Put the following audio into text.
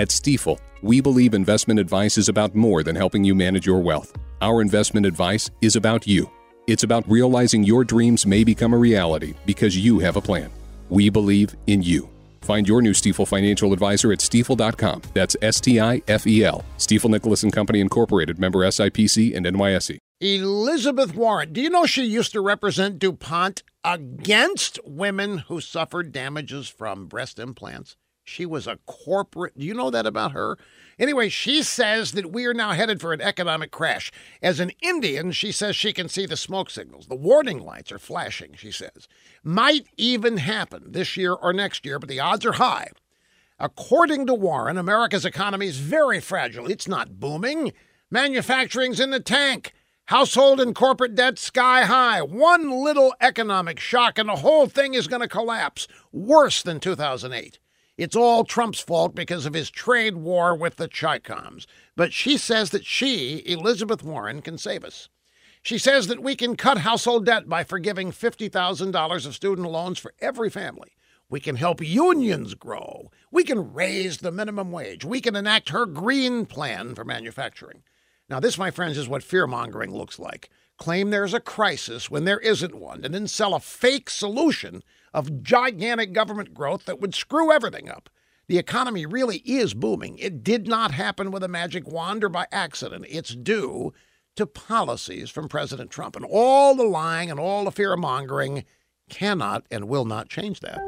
At Stifel, we believe investment advice is about more than helping you manage your wealth. Our investment advice is about you. It's about realizing your dreams may become a reality because you have a plan. We believe in you. Find your new Stifel financial advisor at stifel.com. That's S T I F E L. Stifel Nicolaus and Company Incorporated, member SIPC and NYSE. Elizabeth Warren, do you know she used to represent DuPont against women who suffered damages from breast implants? She was a corporate. Do you know that about her? Anyway, she says that we are now headed for an economic crash. As an Indian, she says she can see the smoke signals. The warning lights are flashing, she says. Might even happen this year or next year, but the odds are high. According to Warren, America's economy is very fragile. It's not booming. Manufacturing's in the tank. Household and corporate debt sky high. One little economic shock and the whole thing is going to collapse. Worse than 2008. It's all Trump's fault because of his trade war with the Chicoms. But she says that she, Elizabeth Warren, can save us. She says that we can cut household debt by forgiving $50,000 of student loans for every family. We can help unions grow. We can raise the minimum wage. We can enact her green plan for manufacturing. Now, this, my friends, is what fear mongering looks like. Claim there's a crisis when there isn't one, and then sell a fake solution of gigantic government growth that would screw everything up. The economy really is booming. It did not happen with a magic wand or by accident. It's due to policies from President Trump. And all the lying and all the fear mongering cannot and will not change that.